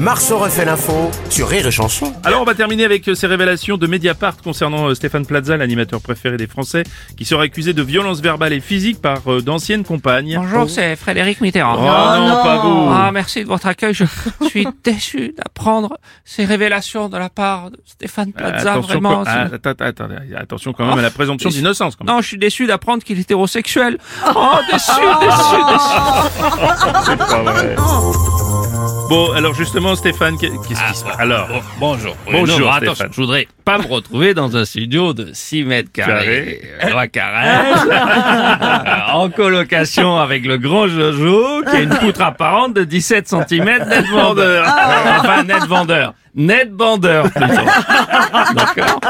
Marceau refait l'info sur Rire et Chanson. Alors on va terminer avec euh, ces révélations de Mediapart concernant euh, Stéphane Plaza, l'animateur préféré des Français, qui sera accusé de violences verbales et physiques par euh, d'anciennes compagnes. Bonjour, c'est Frédéric Mitterrand. Oh, non, pas vous. Ah, merci de votre accueil. Je suis déçu d'apprendre ces révélations de la part de Stéphane Plaza. attention, vraiment. quand- ah, c'est- attends, attends, attends, attention quand même à la présomption d'innocence. Non, je suis déçu d'apprendre qu'il est hétérosexuel. Oh, déçu, déçu, déçu. C'est pas vrai. Bon, alors justement, Stéphane, qu'est- qu'est-ce qui se passe? Alors, Bon- bonjour. Bonjour, Non, non, Stéphane. attention, je voudrais pas me retrouver dans un studio de 6 mètres carrés, Carré. euh, Carrère, euh, en colocation avec le grand Jojo, qui a une poutre apparente de 17 cm net vendeur. Euh, Enfin, net vendeur. Net vendeur, plutôt. D'accord.